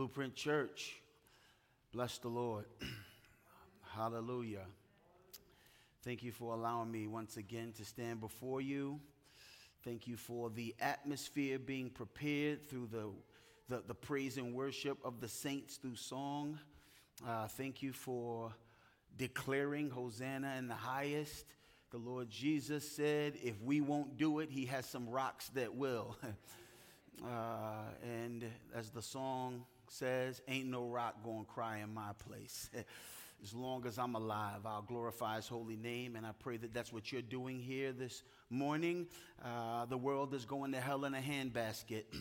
Blueprint Church, bless the Lord. Hallelujah. Thank you for allowing me once again to stand before you. Thank you for the atmosphere being prepared through the, the, the praise and worship of the saints through song. Uh, thank you for declaring Hosanna in the highest. The Lord Jesus said, if we won't do it, he has some rocks that will. uh, and as the song says, ain't no rock to cry in my place. as long as I'm alive, I'll glorify his holy name. And I pray that that's what you're doing here this morning. Uh, the world is going to hell in a handbasket.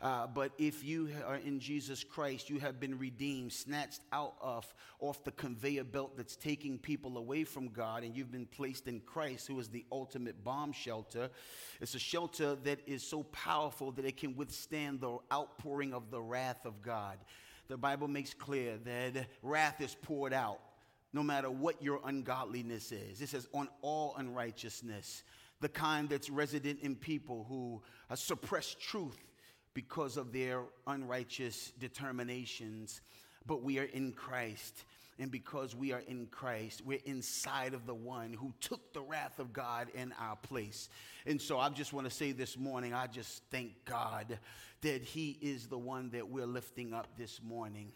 Uh, but if you are in Jesus Christ, you have been redeemed, snatched out of off the conveyor belt that's taking people away from God, and you've been placed in Christ, who is the ultimate bomb shelter. It's a shelter that is so powerful that it can withstand the outpouring of the wrath of God. The Bible makes clear that wrath is poured out no matter what your ungodliness is. It says, on all unrighteousness the kind that's resident in people who uh, suppress truth because of their unrighteous determinations. But we are in Christ. And because we are in Christ, we're inside of the one who took the wrath of God in our place. And so I just want to say this morning, I just thank God that He is the one that we're lifting up this morning.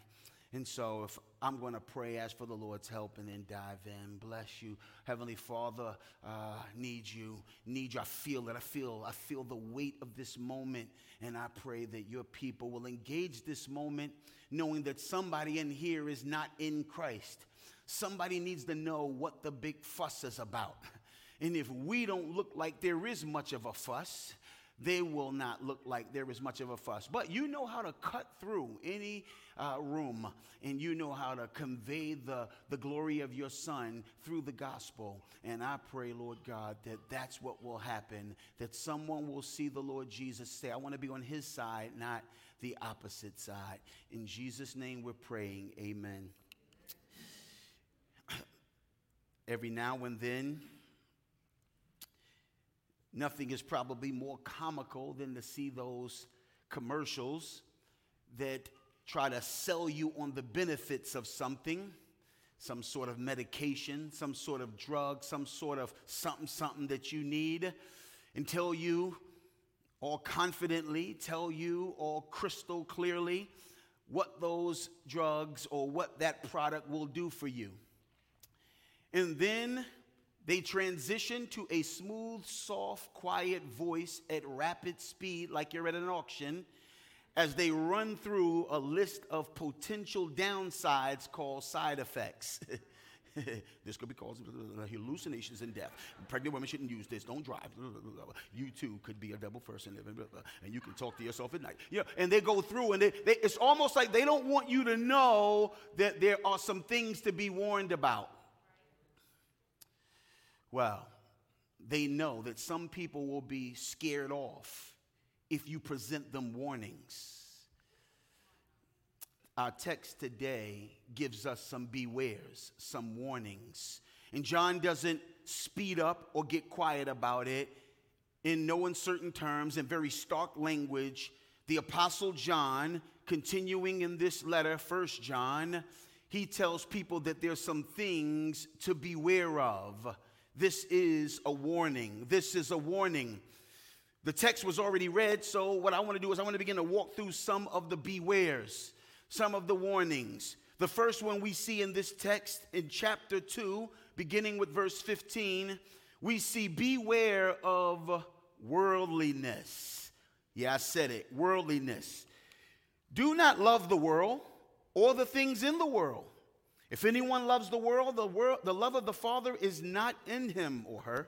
And so, if I'm going to pray, ask for the Lord's help, and then dive in. Bless you, Heavenly Father. Uh, need you, need you. I feel it. I feel. I feel the weight of this moment, and I pray that your people will engage this moment, knowing that somebody in here is not in Christ. Somebody needs to know what the big fuss is about. And if we don't look like there is much of a fuss, they will not look like there is much of a fuss. But you know how to cut through any uh, room and you know how to convey the, the glory of your son through the gospel. And I pray, Lord God, that that's what will happen, that someone will see the Lord Jesus say, I want to be on his side, not the opposite side. In Jesus' name we're praying. Amen. Every now and then, Nothing is probably more comical than to see those commercials that try to sell you on the benefits of something, some sort of medication, some sort of drug, some sort of something, something that you need, and tell you all confidently, tell you all crystal clearly what those drugs or what that product will do for you. And then they transition to a smooth, soft, quiet voice at rapid speed, like you're at an auction, as they run through a list of potential downsides called side effects. this could be causing hallucinations and death. Pregnant women shouldn't use this. Don't drive. You too could be a double person, and you can talk to yourself at night. Yeah, and they go through, and they, they, it's almost like they don't want you to know that there are some things to be warned about. Well, they know that some people will be scared off if you present them warnings. Our text today gives us some bewares, some warnings. And John doesn't speed up or get quiet about it. In no uncertain terms, in very stark language, the Apostle John, continuing in this letter, First John, he tells people that there's some things to beware of this is a warning. This is a warning. The text was already read, so what I want to do is I want to begin to walk through some of the bewares, some of the warnings. The first one we see in this text in chapter 2, beginning with verse 15, we see beware of worldliness. Yeah, I said it worldliness. Do not love the world or the things in the world. If anyone loves the world, the world, the love of the Father is not in him or her.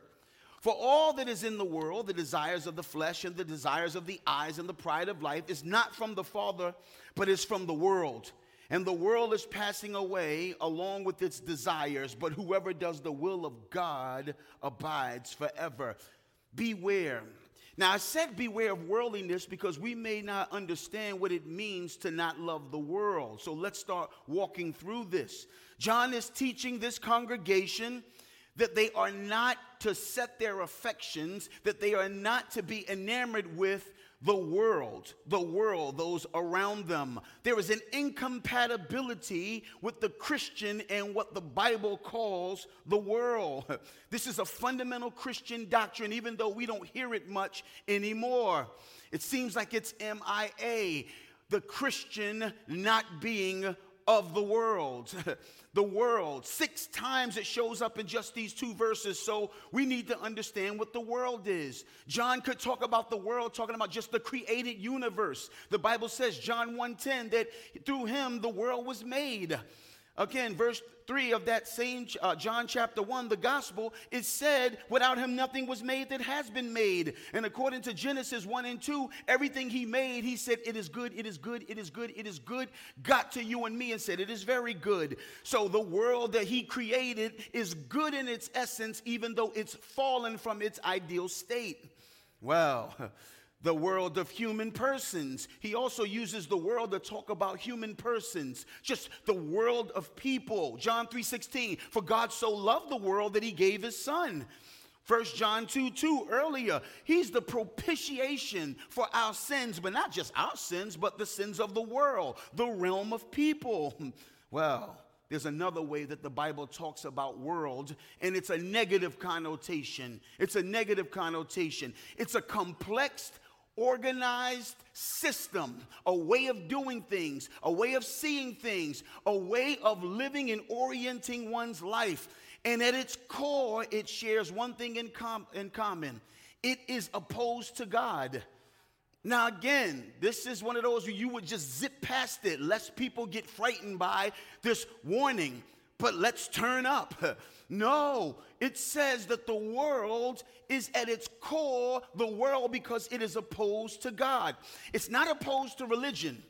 For all that is in the world, the desires of the flesh and the desires of the eyes and the pride of life, is not from the Father, but is from the world. And the world is passing away along with its desires, but whoever does the will of God abides forever. Beware now, I said beware of worldliness because we may not understand what it means to not love the world. So let's start walking through this. John is teaching this congregation that they are not to set their affections, that they are not to be enamored with the world, the world, those around them. There is an incompatibility with the Christian and what the Bible calls the world. This is a fundamental Christian doctrine, even though we don't hear it much anymore. It seems like it's MIA, the Christian not being of the world. the world. Six times it shows up in just these two verses, so we need to understand what the world is. John could talk about the world, talking about just the created universe. The Bible says, John 1:10, that through him the world was made. Again, verse 3 of that same uh, John chapter 1, the gospel, it said, without him nothing was made that has been made. And according to Genesis 1 and 2, everything he made, he said, it is good, it is good, it is good, it is good, got to you and me and said, it is very good. So the world that he created is good in its essence, even though it's fallen from its ideal state. Well, the world of human persons. He also uses the world to talk about human persons, just the world of people. John 3:16, for God so loved the world that he gave his son. 1 John 2 2 earlier, he's the propitiation for our sins, but not just our sins, but the sins of the world, the realm of people. Well, there's another way that the Bible talks about world, and it's a negative connotation. It's a negative connotation. It's a complex organized system, a way of doing things, a way of seeing things, a way of living and orienting one's life. And at its core, it shares one thing in, com- in common it is opposed to God. Now, again, this is one of those where you would just zip past it, lest people get frightened by this warning. But let's turn up. No, it says that the world is at its core the world because it is opposed to God. It's not opposed to religion.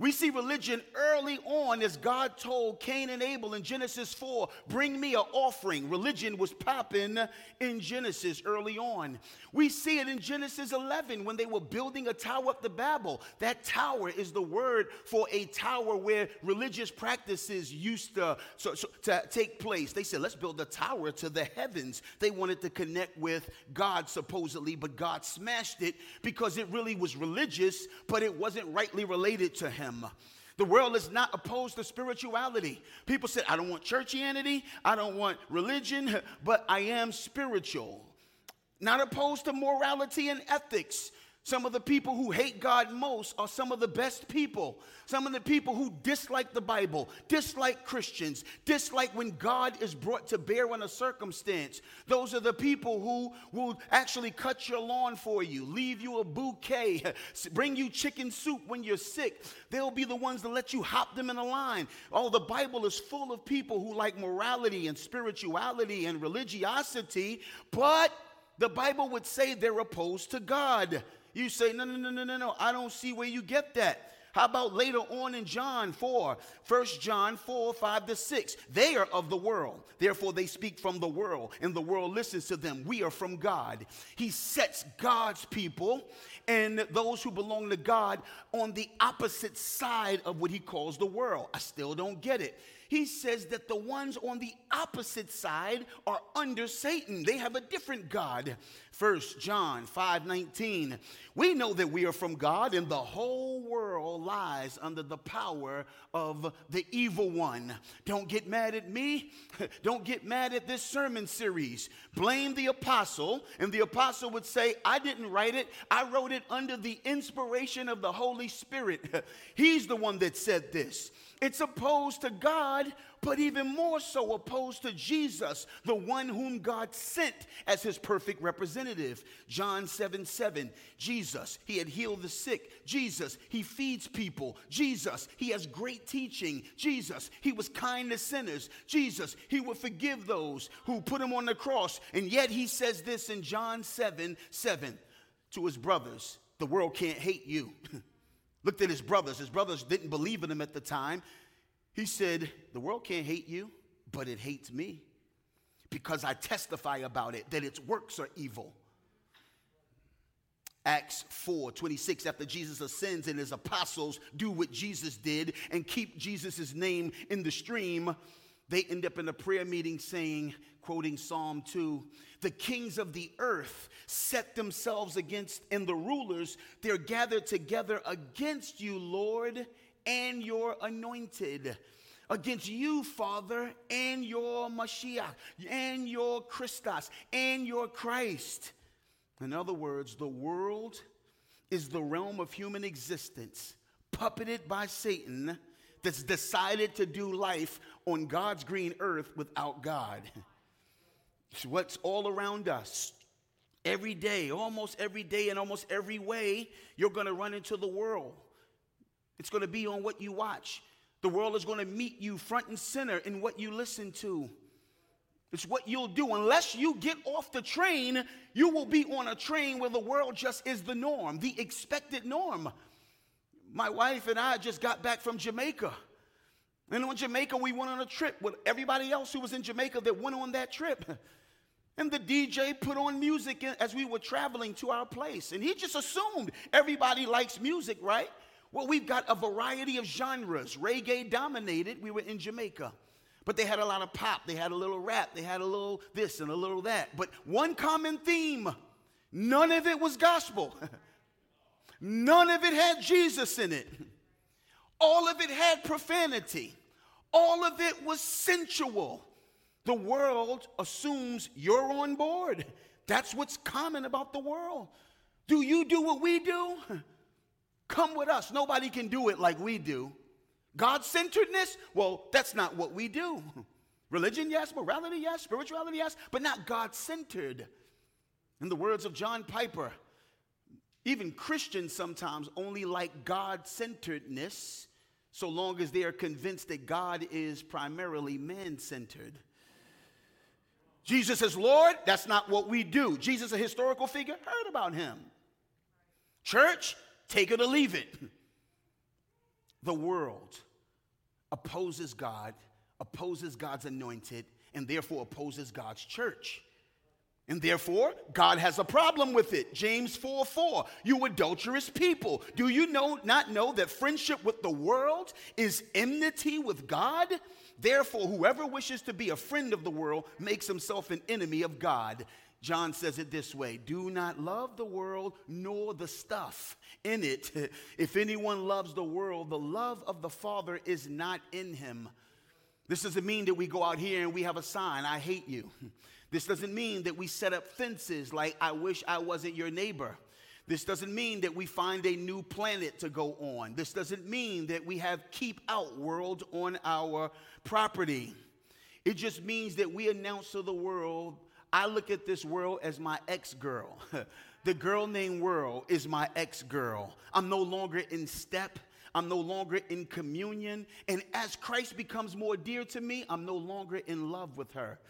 We see religion early on as God told Cain and Abel in Genesis 4, bring me an offering. Religion was popping in Genesis early on. We see it in Genesis 11 when they were building a tower up to Babel. That tower is the word for a tower where religious practices used to, so, so, to take place. They said, let's build a tower to the heavens. They wanted to connect with God supposedly, but God smashed it because it really was religious, but it wasn't rightly related to Him. The world is not opposed to spirituality. People said, I don't want churchianity, I don't want religion, but I am spiritual. Not opposed to morality and ethics. Some of the people who hate God most are some of the best people. Some of the people who dislike the Bible, dislike Christians, dislike when God is brought to bear on a circumstance. Those are the people who will actually cut your lawn for you, leave you a bouquet, bring you chicken soup when you're sick. They'll be the ones that let you hop them in a line. Oh, the Bible is full of people who like morality and spirituality and religiosity, but the Bible would say they're opposed to God. You say, no, no, no, no, no, no. I don't see where you get that. How about later on in John 4, 1 John 4, 5 to 6? They are of the world. Therefore, they speak from the world, and the world listens to them. We are from God. He sets God's people and those who belong to God on the opposite side of what he calls the world. I still don't get it he says that the ones on the opposite side are under Satan. They have a different God. First John 5:19. We know that we are from God and the whole world lies under the power of the evil one. Don't get mad at me. Don't get mad at this sermon series. Blame the apostle and the apostle would say, "I didn't write it. I wrote it under the inspiration of the Holy Spirit." He's the one that said this. It's opposed to God, but even more so opposed to Jesus, the one whom God sent as his perfect representative. John 7 7. Jesus, he had healed the sick. Jesus, he feeds people. Jesus, he has great teaching. Jesus, he was kind to sinners. Jesus, he would forgive those who put him on the cross. And yet he says this in John 7 7 to his brothers The world can't hate you. looked at his brothers. His brothers didn't believe in him at the time. He said, The world can't hate you, but it hates me because I testify about it that its works are evil. Acts 4 26, after Jesus ascends and his apostles do what Jesus did and keep Jesus' name in the stream, they end up in a prayer meeting saying, quoting Psalm 2, the kings of the earth set themselves against, and the rulers, they're gathered together against you, Lord, and your anointed. Against you, Father, and your Mashiach, and your Christos, and your Christ. In other words, the world is the realm of human existence, puppeted by Satan that's decided to do life on God's green earth without God. It's what's all around us. Every day, almost every day, in almost every way, you're going to run into the world. It's going to be on what you watch. The world is going to meet you front and center in what you listen to. It's what you'll do. Unless you get off the train, you will be on a train where the world just is the norm, the expected norm. My wife and I just got back from Jamaica. And on Jamaica, we went on a trip with everybody else who was in Jamaica that went on that trip. And the DJ put on music as we were traveling to our place. And he just assumed everybody likes music, right? Well, we've got a variety of genres. Reggae dominated. We were in Jamaica. But they had a lot of pop. They had a little rap. They had a little this and a little that. But one common theme none of it was gospel. none of it had Jesus in it. All of it had profanity. All of it was sensual. The world assumes you're on board. That's what's common about the world. Do you do what we do? Come with us. Nobody can do it like we do. God centeredness? Well, that's not what we do. Religion, yes. Morality, yes. Spirituality, yes. But not God centered. In the words of John Piper, even Christians sometimes only like God centeredness so long as they are convinced that God is primarily man centered. Jesus is Lord, that's not what we do. Jesus, a historical figure, heard about him. Church, take it or leave it. The world opposes God, opposes God's anointed, and therefore opposes God's church. And therefore, God has a problem with it. James 4 4. You adulterous people. Do you know not know that friendship with the world is enmity with God? Therefore, whoever wishes to be a friend of the world makes himself an enemy of God. John says it this way Do not love the world nor the stuff in it. If anyone loves the world, the love of the Father is not in him. This doesn't mean that we go out here and we have a sign, I hate you. This doesn't mean that we set up fences like, I wish I wasn't your neighbor. This doesn't mean that we find a new planet to go on. This doesn't mean that we have keep out world on our property. It just means that we announce to the world, I look at this world as my ex girl. the girl named World is my ex girl. I'm no longer in step. I'm no longer in communion. And as Christ becomes more dear to me, I'm no longer in love with her.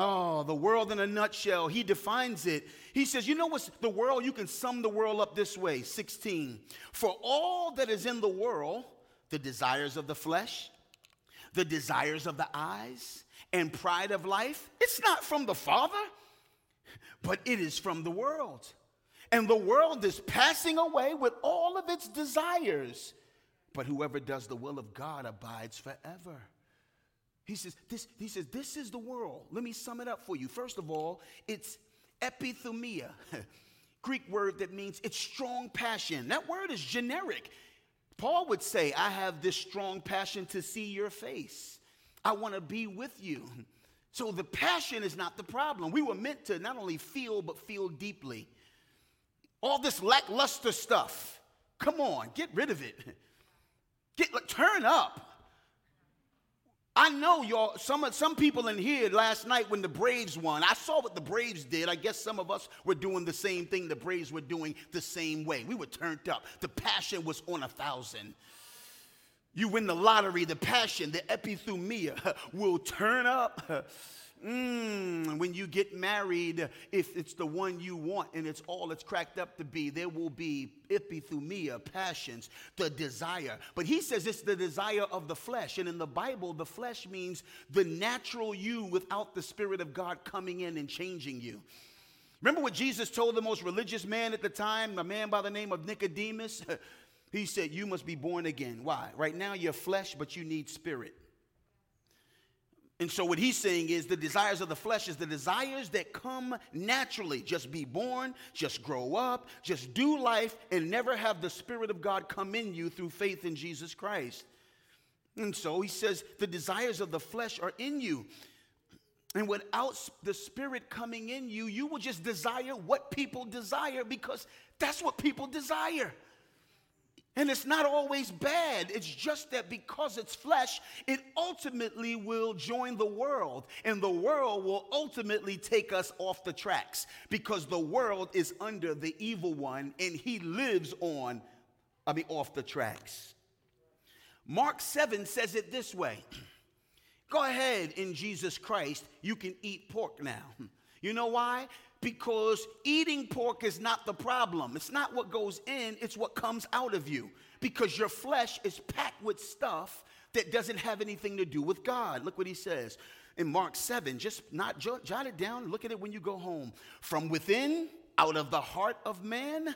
Oh, the world in a nutshell. He defines it. He says, You know what's the world? You can sum the world up this way 16. For all that is in the world, the desires of the flesh, the desires of the eyes, and pride of life, it's not from the Father, but it is from the world. And the world is passing away with all of its desires. But whoever does the will of God abides forever. He says, this, he says, this is the world. Let me sum it up for you. First of all, it's epithumia, Greek word that means it's strong passion. That word is generic. Paul would say, I have this strong passion to see your face. I want to be with you. So the passion is not the problem. We were meant to not only feel, but feel deeply. All this lackluster stuff, come on, get rid of it. Get, like, turn up. I know y'all, some, some people in here last night when the Braves won, I saw what the Braves did. I guess some of us were doing the same thing the Braves were doing the same way. We were turned up. The passion was on a thousand. You win the lottery, the passion, the epithumia will turn up. Mm, when you get married, if it's the one you want and it's all it's cracked up to be, there will be epithumia, passions, the desire. But he says it's the desire of the flesh. And in the Bible, the flesh means the natural you without the Spirit of God coming in and changing you. Remember what Jesus told the most religious man at the time, a man by the name of Nicodemus? he said, You must be born again. Why? Right now you're flesh, but you need spirit. And so, what he's saying is the desires of the flesh is the desires that come naturally. Just be born, just grow up, just do life, and never have the Spirit of God come in you through faith in Jesus Christ. And so, he says the desires of the flesh are in you. And without the Spirit coming in you, you will just desire what people desire because that's what people desire. And it's not always bad. It's just that because it's flesh, it ultimately will join the world. And the world will ultimately take us off the tracks because the world is under the evil one and he lives on, I mean, off the tracks. Mark 7 says it this way Go ahead in Jesus Christ, you can eat pork now. You know why? Because eating pork is not the problem. It's not what goes in, it's what comes out of you. Because your flesh is packed with stuff that doesn't have anything to do with God. Look what he says in Mark 7. Just not jot it down, look at it when you go home. From within, out of the heart of man,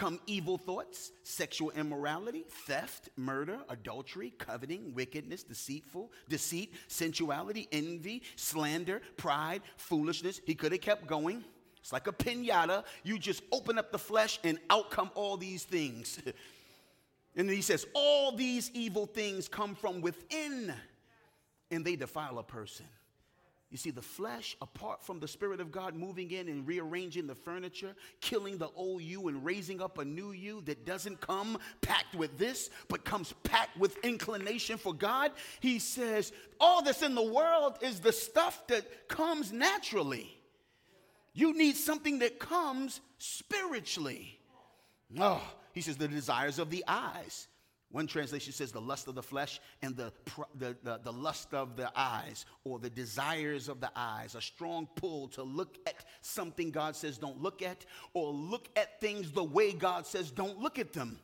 come evil thoughts, sexual immorality, theft, murder, adultery, coveting, wickedness, deceitful, deceit, sensuality, envy, slander, pride, foolishness. He could have kept going. It's like a pinata. You just open up the flesh and out come all these things. and he says, All these evil things come from within and they defile a person. You see, the flesh, apart from the Spirit of God moving in and rearranging the furniture, killing the old you and raising up a new you that doesn't come packed with this, but comes packed with inclination for God, he says, all that's in the world is the stuff that comes naturally. You need something that comes spiritually. Oh, he says, the desires of the eyes. One translation says the lust of the flesh and the, the, the, the, lust of the eyes or the desires of the eyes. A strong pull to look at something God says don't look at or look at things the way God says don't look at them.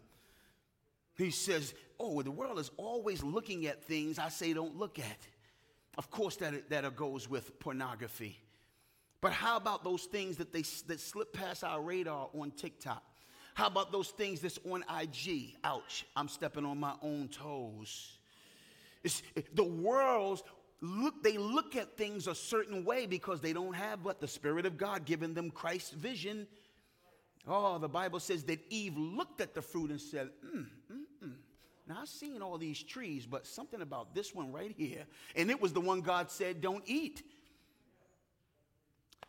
He says, Oh, the world is always looking at things I say don't look at. Of course, that, that goes with pornography. But how about those things that, they, that slip past our radar on TikTok? How about those things that's on IG? Ouch, I'm stepping on my own toes. It's, the world's look, they look at things a certain way because they don't have what the Spirit of God giving them Christ's vision. Oh, the Bible says that Eve looked at the fruit and said, mm, mm, mm. Now I've seen all these trees, but something about this one right here. And it was the one God said, don't eat.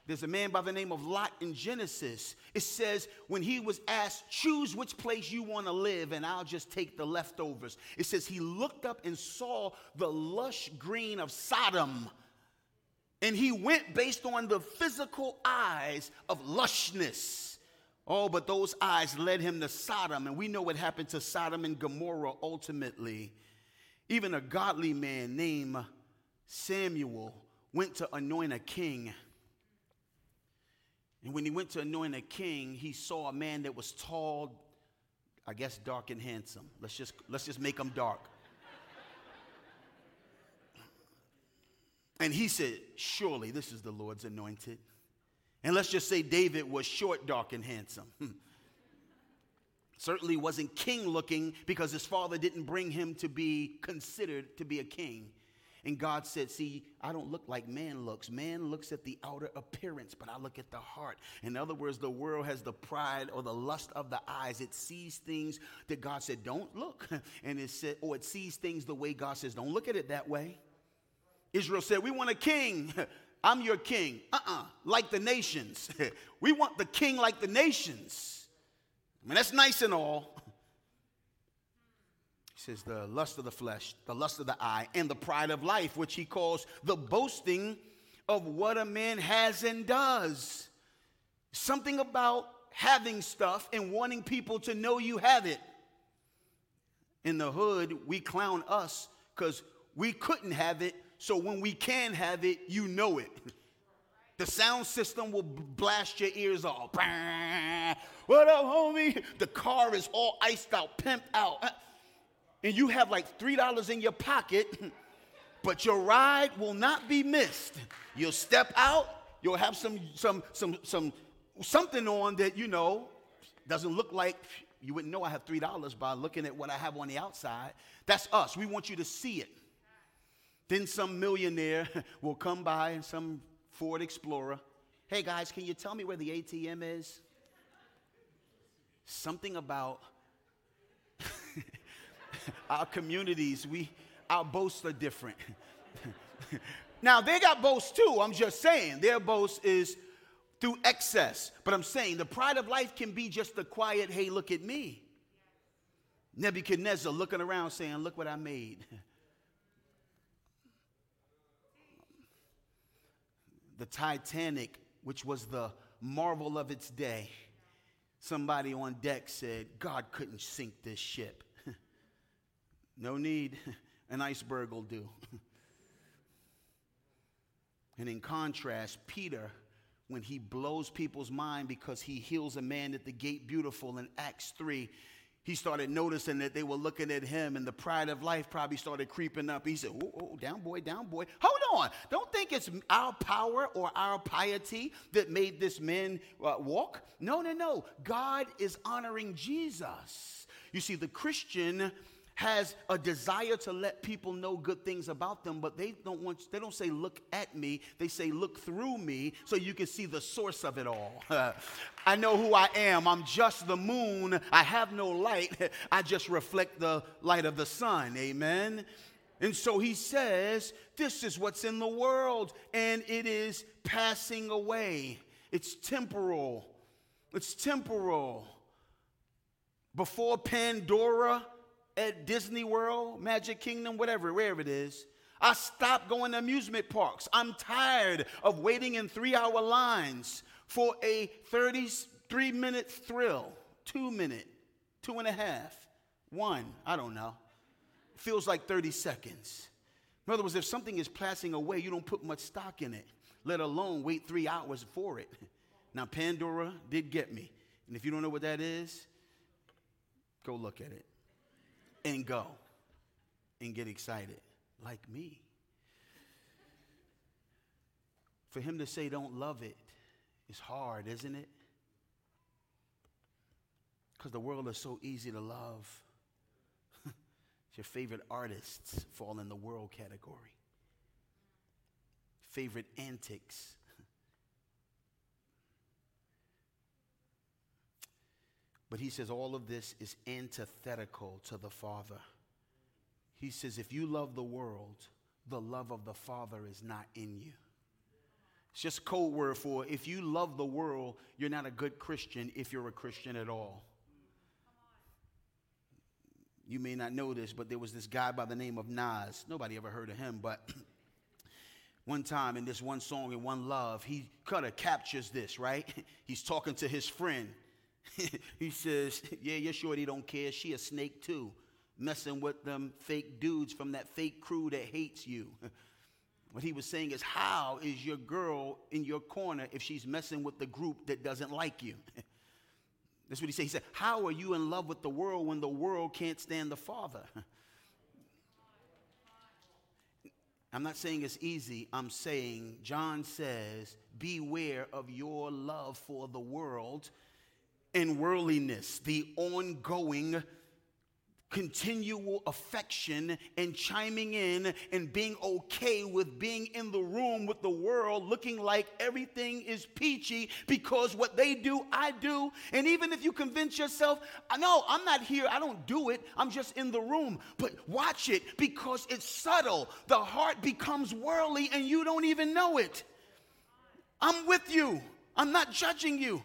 There's a man by the name of Lot in Genesis. It says, when he was asked, choose which place you want to live, and I'll just take the leftovers. It says, he looked up and saw the lush green of Sodom. And he went based on the physical eyes of lushness. Oh, but those eyes led him to Sodom. And we know what happened to Sodom and Gomorrah ultimately. Even a godly man named Samuel went to anoint a king. And when he went to anoint a king, he saw a man that was tall, I guess dark and handsome. Let's just, let's just make him dark. and he said, Surely this is the Lord's anointed. And let's just say David was short, dark, and handsome. Hmm. Certainly wasn't king looking because his father didn't bring him to be considered to be a king. And God said, See, I don't look like man looks. Man looks at the outer appearance, but I look at the heart. In other words, the world has the pride or the lust of the eyes. It sees things that God said, Don't look. And it said, or it sees things the way God says, Don't look at it that way. Israel said, We want a king. I'm your king. Uh uh-uh. uh like the nations. we want the king like the nations. I mean, that's nice and all. He says, the lust of the flesh, the lust of the eye, and the pride of life, which he calls the boasting of what a man has and does. Something about having stuff and wanting people to know you have it. In the hood, we clown us because we couldn't have it, so when we can have it, you know it. The sound system will blast your ears off. What up, homie? The car is all iced out, pimped out and you have like $3 in your pocket, but your ride will not be missed. You'll step out, you'll have some, some, some, some, something on that, you know, doesn't look like you wouldn't know I have $3 by looking at what I have on the outside. That's us. We want you to see it. Then some millionaire will come by in some Ford Explorer. Hey guys, can you tell me where the ATM is? Something about our communities, we our boasts are different. now they got boasts too. I'm just saying their boast is through excess. But I'm saying the pride of life can be just a quiet, hey, look at me. Nebuchadnezzar looking around saying, Look what I made. the Titanic, which was the marvel of its day, somebody on deck said, God couldn't sink this ship. No need, an iceberg will do. and in contrast, Peter, when he blows people's mind because he heals a man at the gate beautiful in Acts 3, he started noticing that they were looking at him and the pride of life probably started creeping up. He said, Oh, down boy, down boy. Hold on. Don't think it's our power or our piety that made this man uh, walk. No, no, no. God is honoring Jesus. You see, the Christian has a desire to let people know good things about them, but they don't want they don't say look at me, they say look through me so you can see the source of it all. I know who I am. I'm just the moon. I have no light. I just reflect the light of the sun. Amen. And so he says, This is what's in the world, and it is passing away. It's temporal. It's temporal. Before Pandora, at Disney World, Magic Kingdom, whatever, wherever it is. I stopped going to amusement parks. I'm tired of waiting in three hour lines for a 33 minute thrill, two minute, two and a half, one, I don't know. feels like 30 seconds. In other words, if something is passing away, you don't put much stock in it, let alone wait three hours for it. Now, Pandora did get me. And if you don't know what that is, go look at it and go and get excited like me. For him to say, don't love it, is hard, isn't it? Because the world is so easy to love. your favorite artists fall in the world category. Favorite antics But he says all of this is antithetical to the Father. He says, if you love the world, the love of the Father is not in you. It's just code word for if you love the world, you're not a good Christian if you're a Christian at all. You may not know this, but there was this guy by the name of Nas. Nobody ever heard of him, but one time in this one song in One Love, he kind of captures this, right? He's talking to his friend. he says, Yeah, your shorty don't care. She a snake too. Messing with them fake dudes from that fake crew that hates you. What he was saying is, How is your girl in your corner if she's messing with the group that doesn't like you? That's what he said. He said, How are you in love with the world when the world can't stand the Father? I'm not saying it's easy. I'm saying, John says, Beware of your love for the world and worldliness, the ongoing continual affection and chiming in and being okay with being in the room with the world looking like everything is peachy because what they do, I do. And even if you convince yourself, know I'm not here, I don't do it, I'm just in the room. But watch it because it's subtle. The heart becomes worldly and you don't even know it. I'm with you, I'm not judging you.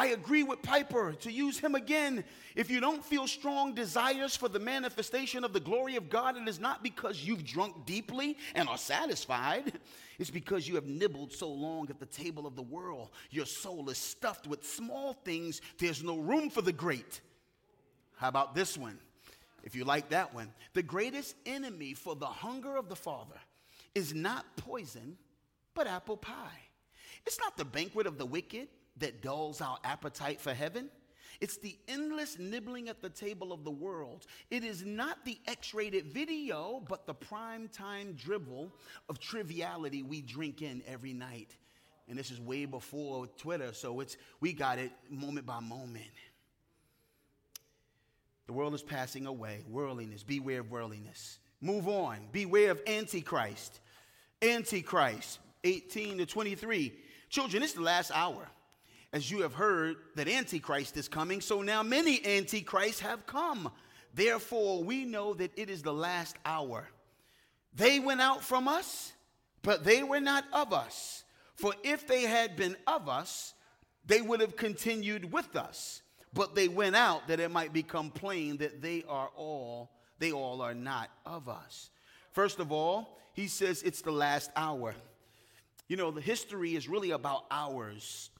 I agree with Piper to use him again. If you don't feel strong desires for the manifestation of the glory of God, it is not because you've drunk deeply and are satisfied. It's because you have nibbled so long at the table of the world. Your soul is stuffed with small things. There's no room for the great. How about this one? If you like that one, the greatest enemy for the hunger of the Father is not poison, but apple pie. It's not the banquet of the wicked that dulls our appetite for heaven. It's the endless nibbling at the table of the world. It is not the X rated video, but the prime time dribble of triviality we drink in every night. And this is way before Twitter, so it's, we got it moment by moment. The world is passing away. Worldliness, beware of worldliness. Move on. Beware of Antichrist. Antichrist, 18 to 23. Children, it's the last hour. As you have heard that Antichrist is coming, so now many Antichrists have come. Therefore, we know that it is the last hour. They went out from us, but they were not of us. For if they had been of us, they would have continued with us. But they went out that it might become plain that they are all, they all are not of us. First of all, he says it's the last hour. You know, the history is really about hours.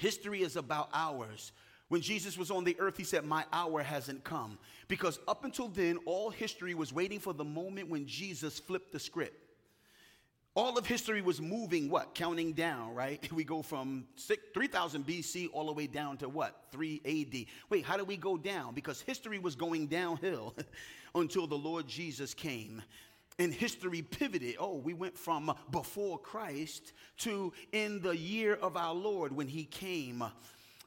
History is about hours. When Jesus was on the earth, he said, My hour hasn't come. Because up until then, all history was waiting for the moment when Jesus flipped the script. All of history was moving, what? Counting down, right? We go from 3000 BC all the way down to what? 3 AD. Wait, how do we go down? Because history was going downhill until the Lord Jesus came. And history pivoted. Oh, we went from before Christ to in the year of our Lord when he came.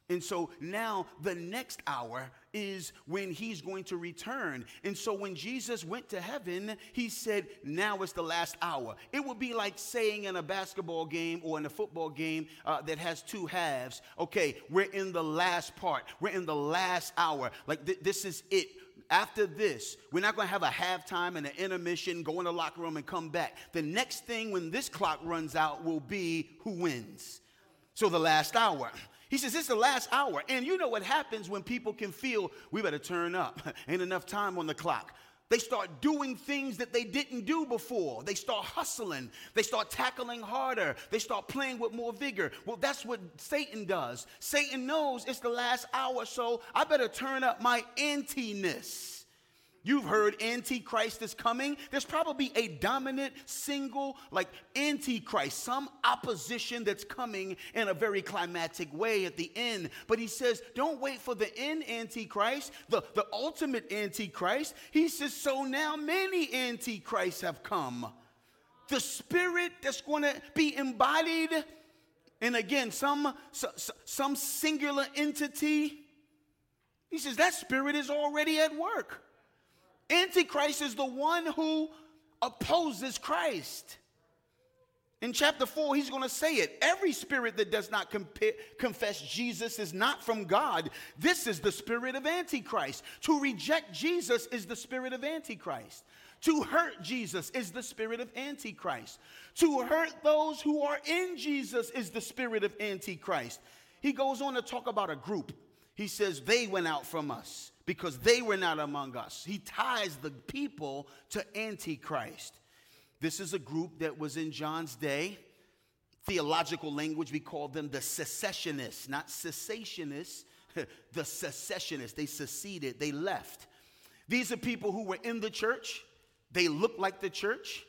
And so now the next hour is when he's going to return. And so when Jesus went to heaven, he said, Now is the last hour. It would be like saying in a basketball game or in a football game uh, that has two halves, okay, we're in the last part, we're in the last hour. Like th- this is it. After this, we're not going to have a halftime and an intermission, go in the locker room and come back. The next thing when this clock runs out will be who wins. So the last hour. He says, It's the last hour. And you know what happens when people can feel we better turn up. Ain't enough time on the clock. They start doing things that they didn't do before. They start hustling. They start tackling harder. They start playing with more vigor. Well, that's what Satan does. Satan knows it's the last hour, so I better turn up my antiness. You've heard Antichrist is coming. There's probably a dominant, single, like Antichrist, some opposition that's coming in a very climatic way at the end. But he says, don't wait for the end Antichrist, the, the ultimate Antichrist. He says, so now many Antichrists have come. The spirit that's going to be embodied, and again, some, some singular entity. He says, that spirit is already at work. Antichrist is the one who opposes Christ. In chapter 4, he's going to say it. Every spirit that does not compa- confess Jesus is not from God. This is the spirit of Antichrist. To reject Jesus is the spirit of Antichrist. To hurt Jesus is the spirit of Antichrist. To hurt those who are in Jesus is the spirit of Antichrist. He goes on to talk about a group. He says, They went out from us because they were not among us. He ties the people to Antichrist. This is a group that was in John's day. Theological language, we call them the secessionists, not cessationists, the secessionists. They seceded, they left. These are people who were in the church, they looked like the church,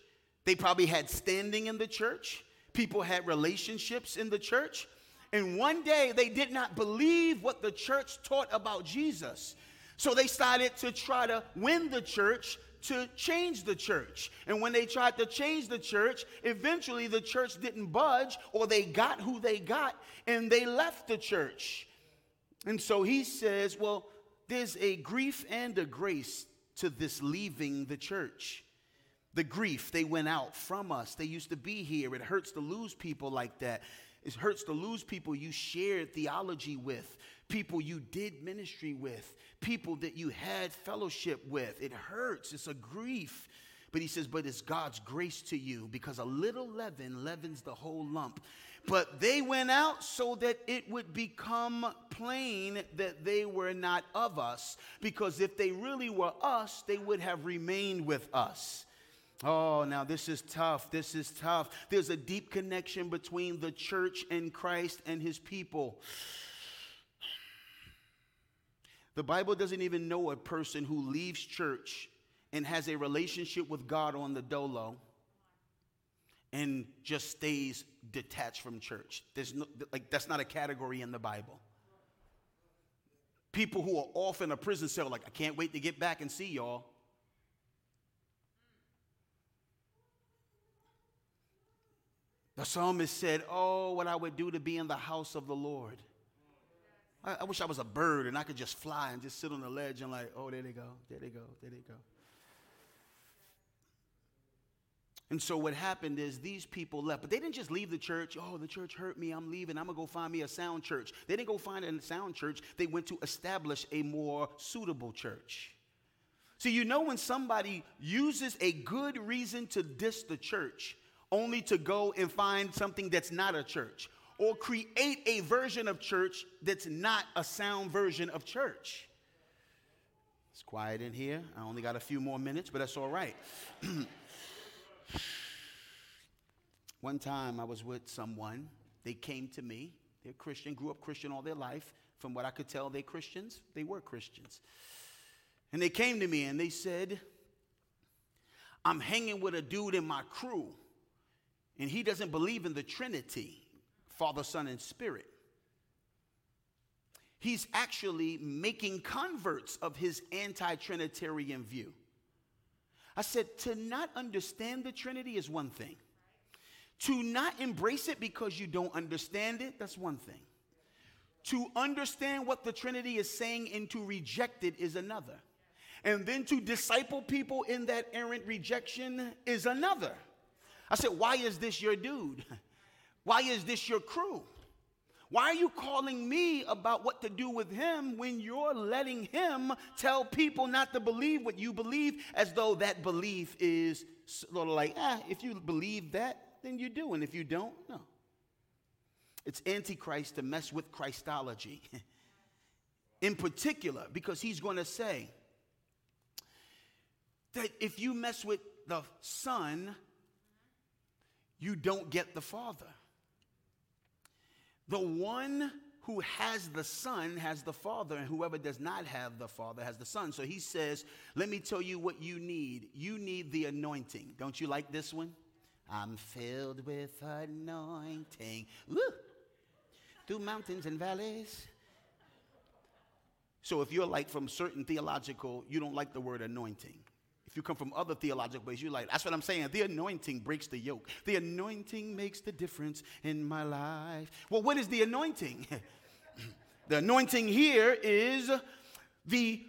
they probably had standing in the church, people had relationships in the church. And one day they did not believe what the church taught about Jesus. So they started to try to win the church to change the church. And when they tried to change the church, eventually the church didn't budge or they got who they got and they left the church. And so he says, well, there's a grief and a grace to this leaving the church. The grief, they went out from us. They used to be here. It hurts to lose people like that. It hurts to lose people you shared theology with, people you did ministry with, people that you had fellowship with. It hurts, it's a grief. But he says, but it's God's grace to you because a little leaven leavens the whole lump. But they went out so that it would become plain that they were not of us, because if they really were us, they would have remained with us. Oh, now this is tough. This is tough. There's a deep connection between the church and Christ and his people. The Bible doesn't even know a person who leaves church and has a relationship with God on the dolo and just stays detached from church. There's no, like, that's not a category in the Bible. People who are off in a prison cell, like, I can't wait to get back and see y'all. The psalmist said, Oh, what I would do to be in the house of the Lord. I, I wish I was a bird and I could just fly and just sit on the ledge and like, oh, there they go, there they go, there they go. And so what happened is these people left, but they didn't just leave the church. Oh, the church hurt me. I'm leaving. I'm going to go find me a sound church. They didn't go find a sound church. They went to establish a more suitable church. See, you know when somebody uses a good reason to diss the church only to go and find something that's not a church or create a version of church that's not a sound version of church. It's quiet in here. I only got a few more minutes, but that's all right. One time I was with someone, they came to me. They're Christian, grew up Christian all their life. From what I could tell, they're Christians. They were Christians. And they came to me and they said, I'm hanging with a dude in my crew, and he doesn't believe in the Trinity Father, Son, and Spirit. He's actually making converts of his anti Trinitarian view. I said, to not understand the Trinity is one thing. To not embrace it because you don't understand it, that's one thing. To understand what the Trinity is saying and to reject it is another. And then to disciple people in that errant rejection is another. I said, Why is this your dude? Why is this your crew? Why are you calling me about what to do with him when you're letting him tell people not to believe what you believe as though that belief is sort of like, ah, if you believe that, then you do. And if you don't, no. It's antichrist to mess with Christology. In particular, because he's going to say that if you mess with the Son, you don't get the Father. The one who has the Son has the Father, and whoever does not have the Father has the Son. So he says, Let me tell you what you need. You need the anointing. Don't you like this one? I'm filled with anointing. Woo! Through mountains and valleys. So if you're like from certain theological, you don't like the word anointing. If you come from other theological ways, you're like, that's what I'm saying. The anointing breaks the yoke. The anointing makes the difference in my life. Well, what is the anointing? the anointing here is the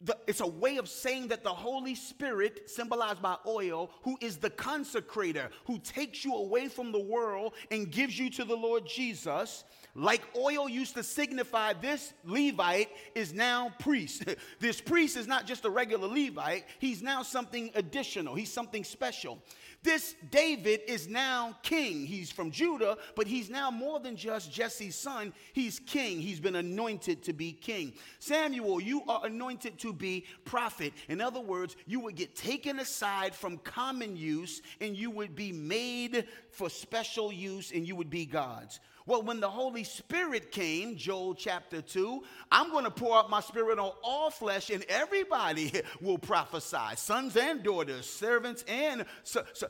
the, it's a way of saying that the Holy Spirit, symbolized by oil, who is the consecrator, who takes you away from the world and gives you to the Lord Jesus, like oil used to signify this Levite is now priest. this priest is not just a regular Levite, he's now something additional, he's something special. This David is now king. He's from Judah, but he's now more than just Jesse's son. He's king. He's been anointed to be king. Samuel, you are anointed to be prophet. In other words, you would get taken aside from common use and you would be made for special use and you would be God's. Well, when the Holy Spirit came, Joel chapter 2, I'm going to pour out my spirit on all flesh, and everybody will prophesy sons and daughters, servants and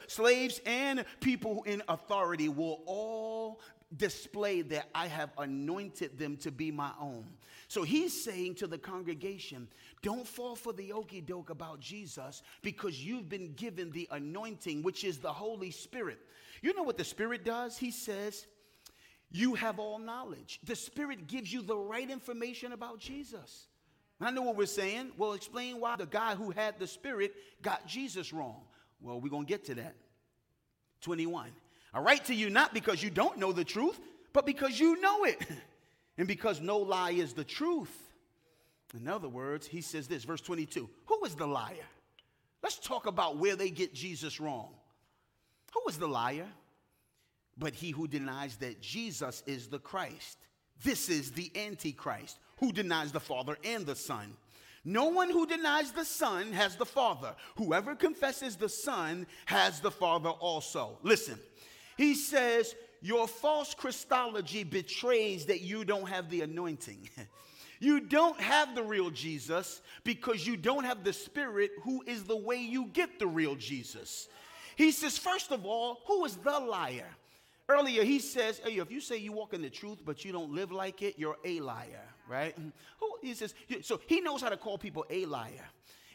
slaves, and people in authority will all display that I have anointed them to be my own. So he's saying to the congregation, don't fall for the okey doke about Jesus because you've been given the anointing, which is the Holy Spirit. You know what the Spirit does? He says, you have all knowledge. The Spirit gives you the right information about Jesus. I know what we're saying. Well, explain why the guy who had the Spirit got Jesus wrong. Well, we're going to get to that. 21. I write to you not because you don't know the truth, but because you know it, and because no lie is the truth. In other words, he says this, verse 22 Who is the liar? Let's talk about where they get Jesus wrong. Who is the liar? but he who denies that Jesus is the Christ. This is the Antichrist who denies the Father and the Son. No one who denies the Son has the Father. Whoever confesses the Son has the Father also. Listen, he says, Your false Christology betrays that you don't have the anointing. you don't have the real Jesus because you don't have the Spirit who is the way you get the real Jesus. He says, First of all, who is the liar? Earlier, he says, hey, if you say you walk in the truth, but you don't live like it, you're a liar, right? He says, so he knows how to call people a liar.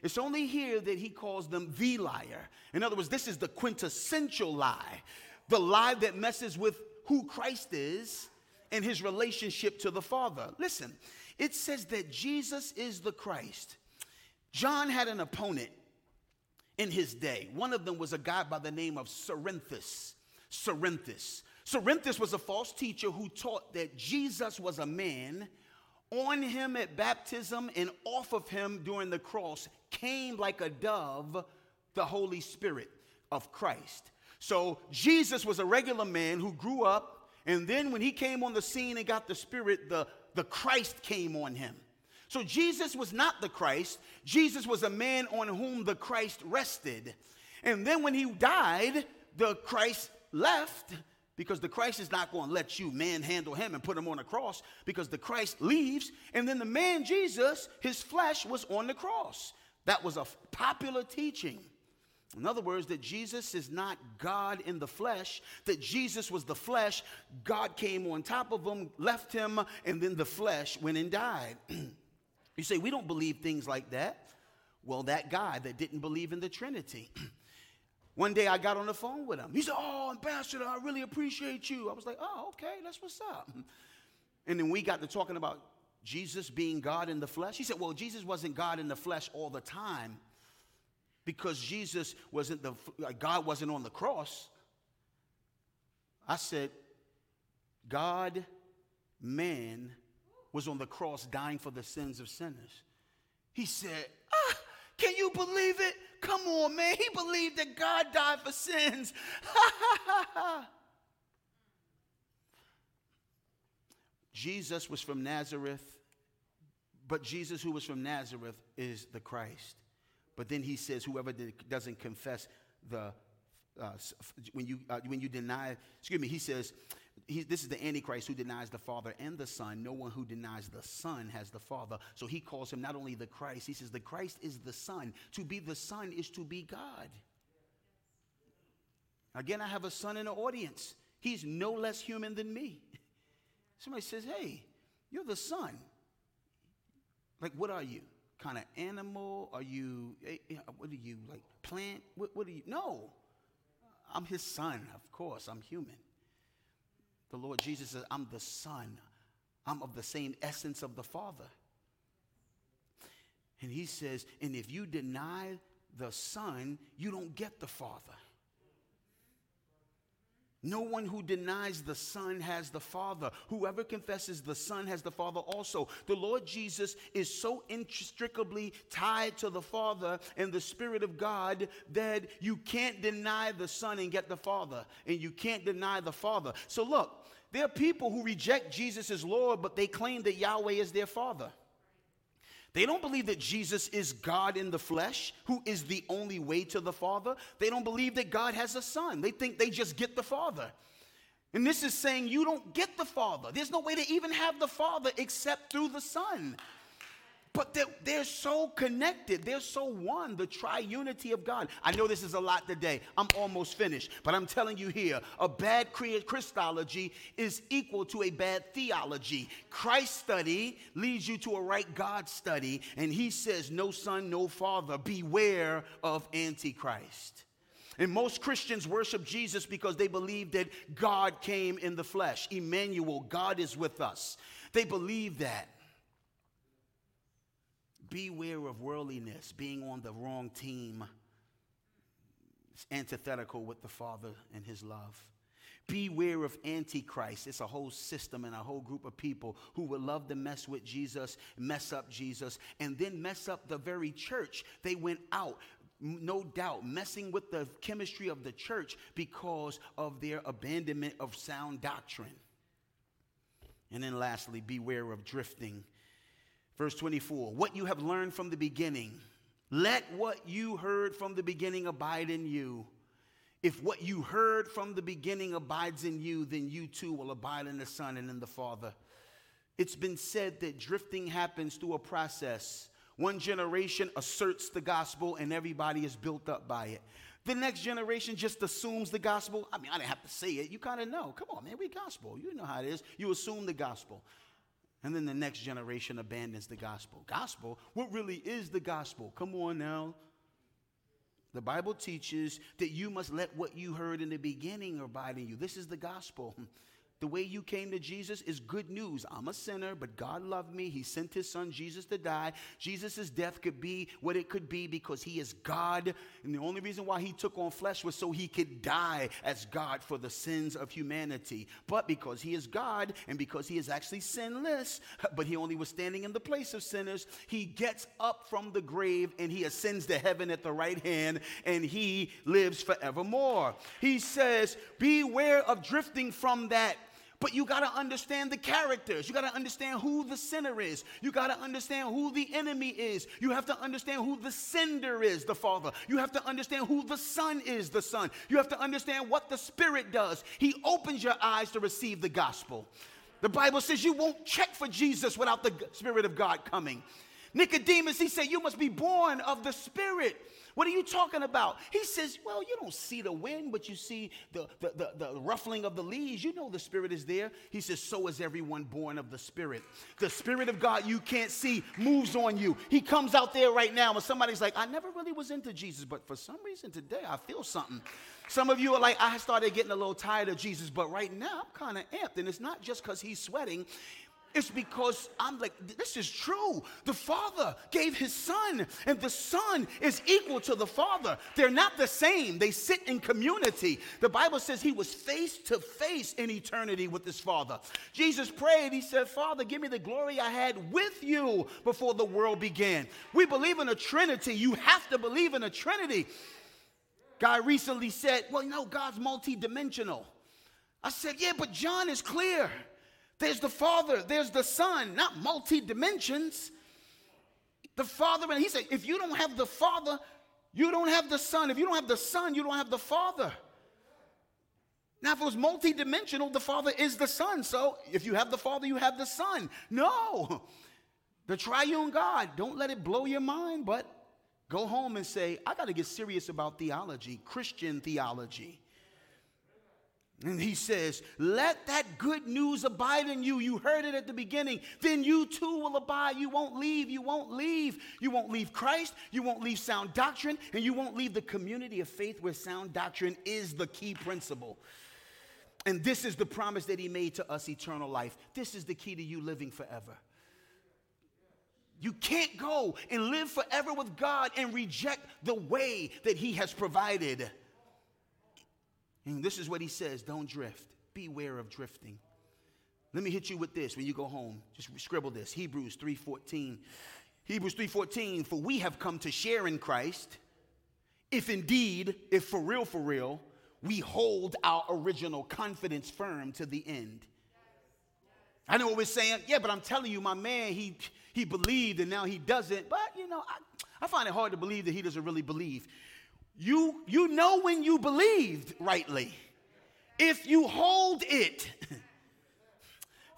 It's only here that he calls them the liar. In other words, this is the quintessential lie, the lie that messes with who Christ is and his relationship to the Father. Listen, it says that Jesus is the Christ. John had an opponent in his day. One of them was a guy by the name of Cerinthus. Cerinthus. Cerinthus was a false teacher who taught that Jesus was a man. On him at baptism and off of him during the cross came like a dove the Holy Spirit of Christ. So Jesus was a regular man who grew up, and then when he came on the scene and got the Spirit, the, the Christ came on him. So Jesus was not the Christ. Jesus was a man on whom the Christ rested. And then when he died, the Christ left because the Christ is not going to let you manhandle him and put him on a cross because the Christ leaves. And then the man Jesus, his flesh was on the cross. That was a popular teaching. In other words, that Jesus is not God in the flesh, that Jesus was the flesh, God came on top of him, left him, and then the flesh went and died. you say, we don't believe things like that. Well, that guy that didn't believe in the Trinity. One day I got on the phone with him. He said, Oh, Ambassador, I really appreciate you. I was like, Oh, okay, that's what's up. And then we got to talking about Jesus being God in the flesh. He said, Well, Jesus wasn't God in the flesh all the time because Jesus wasn't the, God wasn't on the cross. I said, God, man, was on the cross dying for the sins of sinners. He said, can you believe it? Come on, man. He believed that God died for sins. Jesus was from Nazareth, but Jesus, who was from Nazareth, is the Christ. But then he says, whoever doesn't confess the, uh, when, you, uh, when you deny, excuse me, he says, he, this is the Antichrist who denies the Father and the Son. No one who denies the Son has the Father. So he calls him not only the Christ, he says the Christ is the Son. To be the Son is to be God. Again, I have a son in the audience. He's no less human than me. Somebody says, Hey, you're the Son. Like, what are you? kind of animal? Are you, eh, eh, what are you, like plant? What, what are you? No. I'm his son, of course. I'm human. The Lord Jesus says, I'm the son. I'm of the same essence of the Father. And he says, and if you deny the son, you don't get the Father. No one who denies the Son has the Father. Whoever confesses the Son has the Father also. The Lord Jesus is so inextricably tied to the Father and the Spirit of God that you can't deny the Son and get the Father, and you can't deny the Father. So, look, there are people who reject Jesus as Lord, but they claim that Yahweh is their Father. They don't believe that Jesus is God in the flesh, who is the only way to the Father. They don't believe that God has a son. They think they just get the Father. And this is saying you don't get the Father. There's no way to even have the Father except through the Son. But they're, they're so connected. They're so one, the triunity of God. I know this is a lot today. I'm almost finished. But I'm telling you here a bad Christology is equal to a bad theology. Christ study leads you to a right God study. And he says, No son, no father. Beware of Antichrist. And most Christians worship Jesus because they believe that God came in the flesh. Emmanuel, God is with us. They believe that beware of worldliness, being on the wrong team. It's antithetical with the Father and His love. Beware of Antichrist. It's a whole system and a whole group of people who would love to mess with Jesus, mess up Jesus, and then mess up the very church. They went out, no doubt, messing with the chemistry of the church because of their abandonment of sound doctrine. And then lastly, beware of drifting Verse 24, what you have learned from the beginning, let what you heard from the beginning abide in you. If what you heard from the beginning abides in you, then you too will abide in the Son and in the Father. It's been said that drifting happens through a process. One generation asserts the gospel and everybody is built up by it. The next generation just assumes the gospel. I mean, I didn't have to say it. You kind of know. Come on, man, we gospel. You know how it is. You assume the gospel. And then the next generation abandons the gospel. Gospel? What really is the gospel? Come on now. The Bible teaches that you must let what you heard in the beginning abide in you. This is the gospel. the way you came to Jesus is good news. I'm a sinner, but God loved me. He sent his son Jesus to die. Jesus' death could be what it could be because he is God. And the only reason why he took on flesh was so he could die as God for the sins of humanity. But because he is God and because he is actually sinless, but he only was standing in the place of sinners, he gets up from the grave and he ascends to heaven at the right hand and he lives forevermore. He says, Beware of drifting from that but you got to understand the characters. You got to understand who the sinner is. You got to understand who the enemy is. You have to understand who the sender is, the Father. You have to understand who the Son is, the Son. You have to understand what the Spirit does. He opens your eyes to receive the gospel. The Bible says you won't check for Jesus without the Spirit of God coming. Nicodemus, he said, You must be born of the Spirit. What are you talking about? He says, Well, you don't see the wind, but you see the, the, the, the, ruffling of the leaves. You know the Spirit is there. He says, So is everyone born of the Spirit. The Spirit of God you can't see moves on you. He comes out there right now, and somebody's like, I never really was into Jesus, but for some reason today I feel something. Some of you are like, I started getting a little tired of Jesus, but right now I'm kind of amped. And it's not just because he's sweating, it's because I'm like, this is true. The Father gave His Son, and the Son is equal to the Father. They're not the same, they sit in community. The Bible says He was face to face in eternity with His Father. Jesus prayed, He said, Father, give me the glory I had with you before the world began. We believe in a Trinity. You have to believe in a Trinity. Guy recently said, Well, you know, God's multidimensional. I said, Yeah, but John is clear. There's the Father, there's the Son, not multi dimensions. The Father, and he said, if you don't have the Father, you don't have the Son. If you don't have the Son, you don't have the Father. Now, if it was multi-dimensional, the Father is the Son. So if you have the Father, you have the Son. No. The triune God, don't let it blow your mind, but go home and say, I got to get serious about theology, Christian theology. And he says, Let that good news abide in you. You heard it at the beginning. Then you too will abide. You won't leave. You won't leave. You won't leave Christ. You won't leave sound doctrine. And you won't leave the community of faith where sound doctrine is the key principle. And this is the promise that he made to us eternal life. This is the key to you living forever. You can't go and live forever with God and reject the way that he has provided. And this is what he says don't drift. Beware of drifting. Let me hit you with this when you go home. Just scribble this. Hebrews 3:14. Hebrews 3:14, for we have come to share in Christ, if indeed, if for real, for real, we hold our original confidence firm to the end. I know what we're saying. Yeah, but I'm telling you, my man, he he believed and now he doesn't. But you know, I, I find it hard to believe that he doesn't really believe. You, you know when you believed rightly. If you hold it.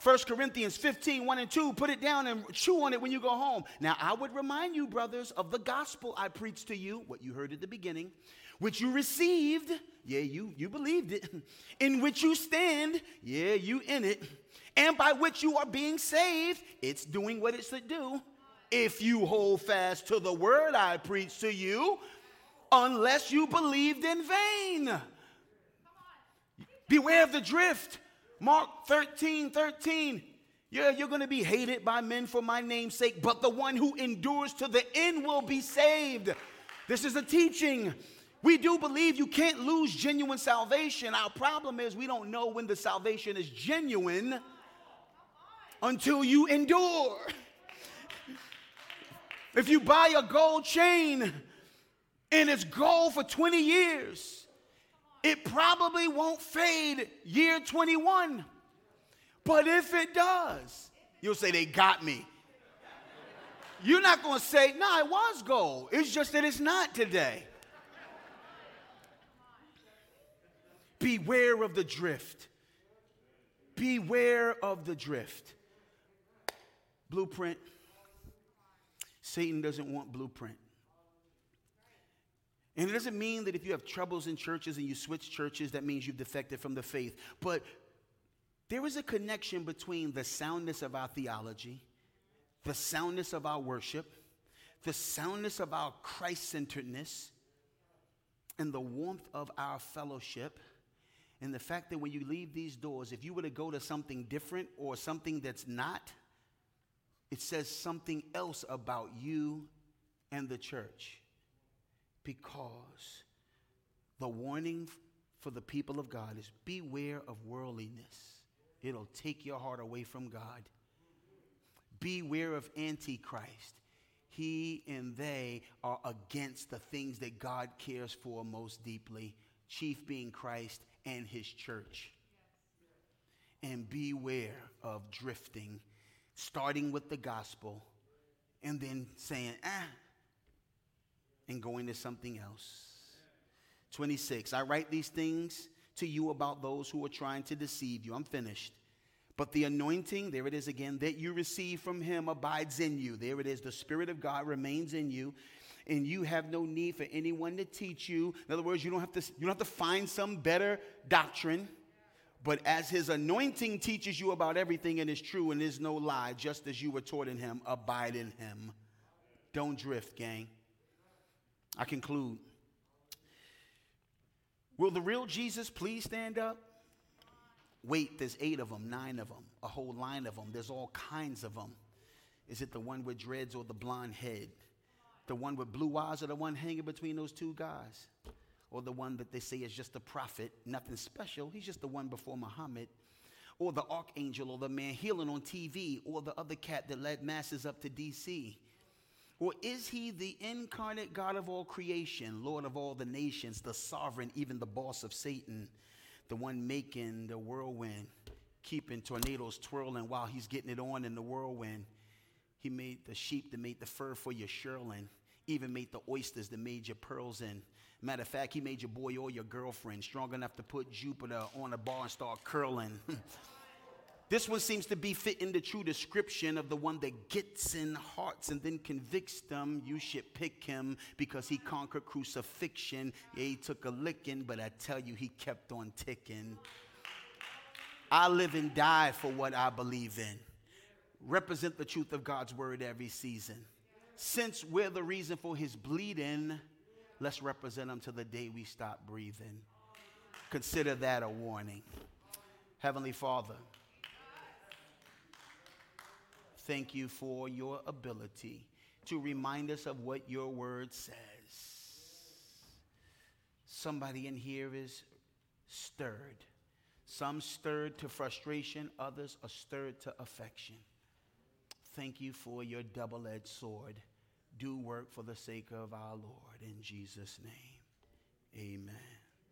1 Corinthians 15, 1 and 2, put it down and chew on it when you go home. Now, I would remind you, brothers, of the gospel I preached to you, what you heard at the beginning, which you received, yeah, you, you believed it, in which you stand, yeah, you in it, and by which you are being saved, it's doing what it should do. If you hold fast to the word I preached to you, unless you believed in vain. Beware of the drift. Mark 13 13. Yeah, you're going to be hated by men for my name's sake, but the one who endures to the end will be saved. This is a teaching. We do believe you can't lose genuine salvation. Our problem is we don't know when the salvation is genuine until you endure. If you buy a gold chain and it's gold for 20 years, it probably won't fade year 21. But if it does, you'll say, They got me. You're not going to say, No, it was gold. It's just that it's not today. Beware of the drift. Beware of the drift. Blueprint. Satan doesn't want blueprint. And it doesn't mean that if you have troubles in churches and you switch churches, that means you've defected from the faith. But there is a connection between the soundness of our theology, the soundness of our worship, the soundness of our Christ centeredness, and the warmth of our fellowship, And the fact that when you leave these doors, if you were to go to something different or something that's not, it says something else about you and the church. Because the warning for the people of God is beware of worldliness. It'll take your heart away from God. Beware of Antichrist. He and they are against the things that God cares for most deeply, chief being Christ and his church. And beware of drifting, starting with the gospel and then saying, ah, and going to something else. 26. I write these things to you about those who are trying to deceive you. I'm finished. But the anointing, there it is again, that you receive from him abides in you. There it is. The Spirit of God remains in you. And you have no need for anyone to teach you. In other words, you don't have to, you don't have to find some better doctrine. But as his anointing teaches you about everything and is true and is no lie, just as you were taught in him, abide in him. Don't drift, gang. I conclude. Will the real Jesus please stand up? Wait, there's eight of them, nine of them, a whole line of them. There's all kinds of them. Is it the one with dreads or the blonde head? The one with blue eyes or the one hanging between those two guys? Or the one that they say is just a prophet, nothing special, he's just the one before Muhammad? Or the archangel or the man healing on TV or the other cat that led masses up to DC? Or is he the incarnate God of all creation, Lord of all the nations, the sovereign, even the boss of Satan, the one making the whirlwind, keeping tornadoes twirling while he's getting it on in the whirlwind? He made the sheep that made the fur for your shearling, even made the oysters that made your pearls in. Matter of fact, he made your boy or your girlfriend strong enough to put Jupiter on a bar and start curling. This one seems to be fitting the true description of the one that gets in hearts and then convicts them. You should pick him because he conquered crucifixion. Yeah, he took a licking, but I tell you, he kept on ticking. I live and die for what I believe in. Represent the truth of God's word every season. Since we're the reason for his bleeding, let's represent him to the day we stop breathing. Consider that a warning. Heavenly Father, thank you for your ability to remind us of what your word says. Somebody in here is stirred. Some stirred to frustration, others are stirred to affection. Thank you for your double edged sword. Do work for the sake of our Lord. In Jesus' name, amen.